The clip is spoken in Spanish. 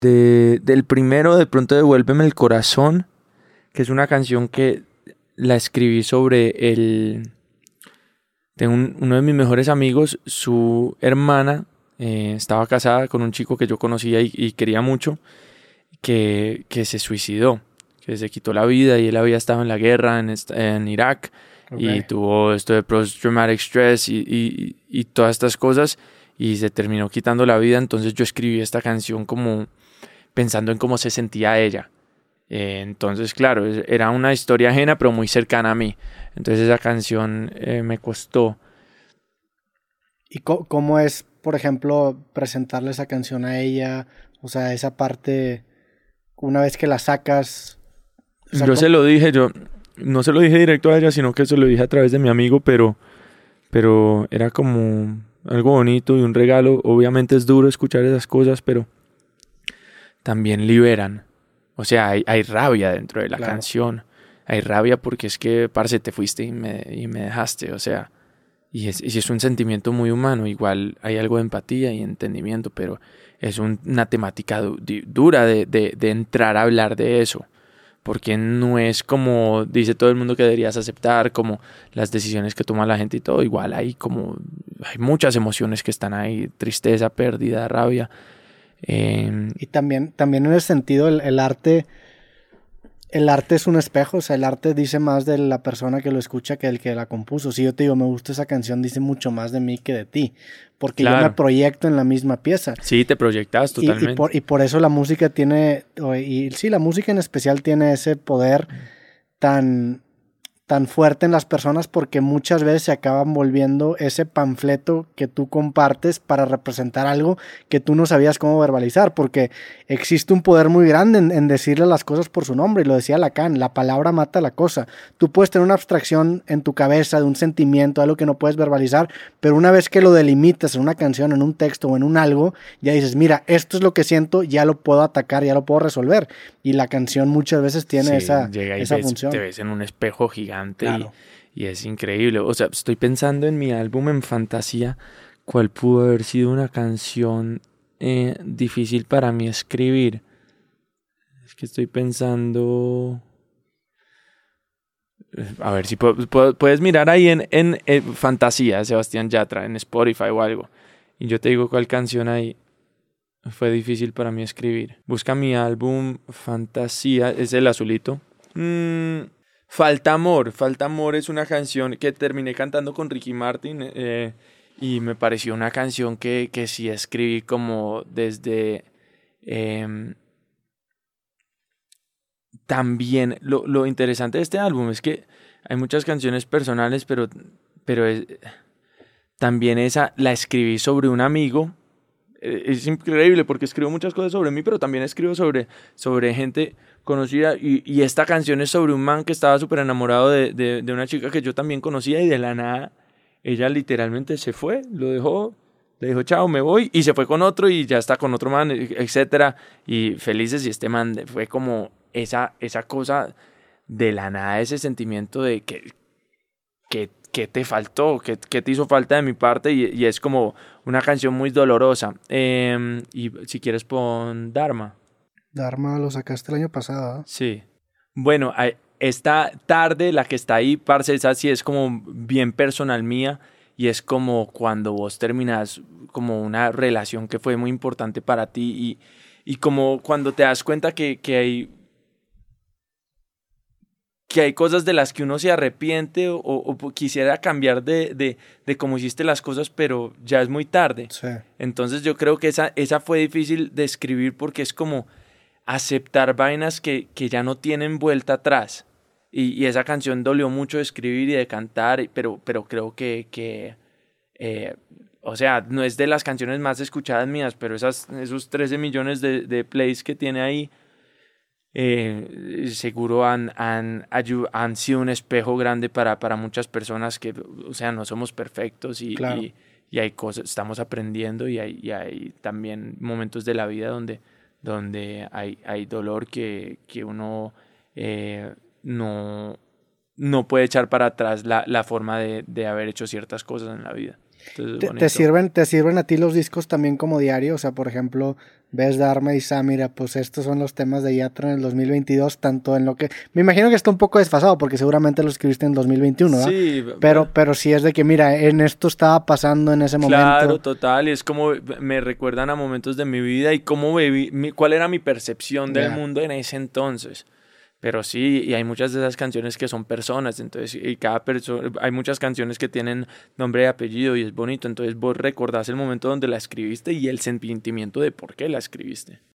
De, del primero, de pronto devuélveme el corazón, que es una canción que la escribí sobre el... Tengo uno de mis mejores amigos, su hermana eh, estaba casada con un chico que yo conocía y, quería mucho, que, que, se suicidó, que se quitó la vida y él había estado en la guerra en, en Irak y tuvo esto de post-traumatic stress y, y, y todas estas cosas y se terminó quitando la vida, entonces yo escribí esta canción como pensando en cómo se sentía ella eh, entonces, claro, era una historia ajena, pero muy cercana a mí. Entonces esa canción eh, me costó. ¿Y cómo es, por ejemplo, presentarle esa canción a ella? O sea, esa parte, una vez que la sacas... yo se lo dije, yo no se lo dije directo a ella, sino que se lo dije a través de mi amigo, pero, pero era como algo bonito y un regalo. Obviamente es duro escuchar esas cosas, pero también liberan. O sea, hay, hay rabia dentro de la canción. Hay rabia porque es que, parce, te fuiste y me, y me dejaste. O sea, y es, y es un sentimiento muy humano. Igual hay algo de empatía y entendimiento, pero es una temática dura de, de, de entrar a hablar de eso porque no es como dice todo el mundo que deberías aceptar, como las decisiones que toma la gente y todo, igual hay como, hay muchas emociones que están ahí, tristeza, pérdida, rabia, Em, y también, también en ese sentido, el, arte. El arte es un espejo, o sea, el arte dice más de la persona que lo escucha que el que la compuso. Si yo te digo, me gusta esa canción, dice mucho más de mí que de ti, porque yo me proyecto en la misma pieza. Sí, te proyectas totalmente. Y, por, y por, eso la música tiene, y sí, la música en especial tiene ese poder tan, tan fuerte en las personas porque muchas veces se acaban volviendo ese panfleto que tú compartes para representar algo que tú no sabías cómo verbalizar, porque existe un poder muy grande en, decirle las cosas por su nombre, y lo decía Lacan, la palabra mata la cosa. Tú puedes tener una abstracción en tu cabeza de un sentimiento, algo que no puedes verbalizar, pero una vez que lo delimitas en una canción, en un texto o en un algo, ya dices, mira, esto es lo que siento, ya lo puedo atacar, ya lo puedo resolver. Y la canción muchas veces tiene esa, esa función. Te ves en un espejo gigante y, es increíble. O sea, estoy pensando en mi álbum en fantasía, cuál pudo haber sido una canción eh, difícil para mí escribir. Es que estoy pensando... A ver si puedes mirar ahí en, en, Fantasía, Sebastián Yatra, en Spotify o algo. Y yo te digo cuál canción ahí fue difícil para mí escribir. Busca mi álbum Fantasía, es el azulito. Mm, Falta Amor. Falta Amor es una canción que terminé cantando con Ricky Martin eh, y me pareció una canción que, que sí escribí como desde... Em, también lo, lo, interesante de este álbum es que hay muchas canciones personales, pero, pero también esa la escribí sobre un amigo. Eh, es increíble porque escribo muchas cosas sobre mí, pero también escribo sobre, sobre gente conocida y, y, esta canción es sobre un man que estaba súper enamorado de, de, una chica que yo también conocía y de la nada ella literalmente se fue, lo dejó, le dijo chao, me voy y se fue con otro y ya está con otro man, etcétera y felices y este man fue como esa, esa cosa de la nada, ese sentimiento de que, que, que te faltó, que, que, te hizo falta de mi parte y, y es como una canción muy dolorosa. Eh, y si quieres pon Dharma. Dharma lo sacaste el año pasado. Sí. Bueno, esta tarde, la que está ahí, parce, esa sí es como bien personal mía y es como cuando vos terminas como una relación que fue muy importante para ti y, y como cuando te das cuenta que, que hay que hay cosas de las que uno se arrepiente o, o, quisiera cambiar de, de, de, cómo hiciste las cosas, pero ya es muy tarde. Sí. Entonces yo creo que esa, esa fue difícil de escribir porque es como aceptar vainas que, que ya no tienen vuelta atrás. Y, y, esa canción dolió mucho de escribir y de cantar, pero, pero creo que, que eh, o sea, no es de las canciones más escuchadas mías, pero esas, esos 13 millones de, de plays que tiene ahí, eh, seguro han, han, han, sido un espejo grande para, para muchas personas que, o sea, no somos perfectos y, y, y, hay cosas, estamos aprendiendo y hay, y hay también momentos de la vida donde donde hay, hay dolor que, que uno eh, no, no puede echar para atrás la, la forma de, de, haber hecho ciertas cosas en la vida. Te, sirven, ¿Te sirven a ti los discos también como diario? O sea, por ejemplo, ves Dharma y Samira, pues estos son los temas de Yatra en el 2022, tanto en lo que... Me imagino que está un poco desfasado porque seguramente lo escribiste en 2021, ¿verdad? Sí. Pero, pero sí es de que, mira, en esto estaba pasando en ese momento. Claro, total, y es como me recuerdan a momentos de mi vida y cómo viví, cuál era mi percepción del mundo en ese entonces. Pero sí, y hay muchas de esas canciones que son personas, entonces, y cada persona, hay muchas canciones que tienen nombre y apellido y es bonito, entonces vos recordás el momento donde la escribiste y el sentimiento de por qué la escribiste.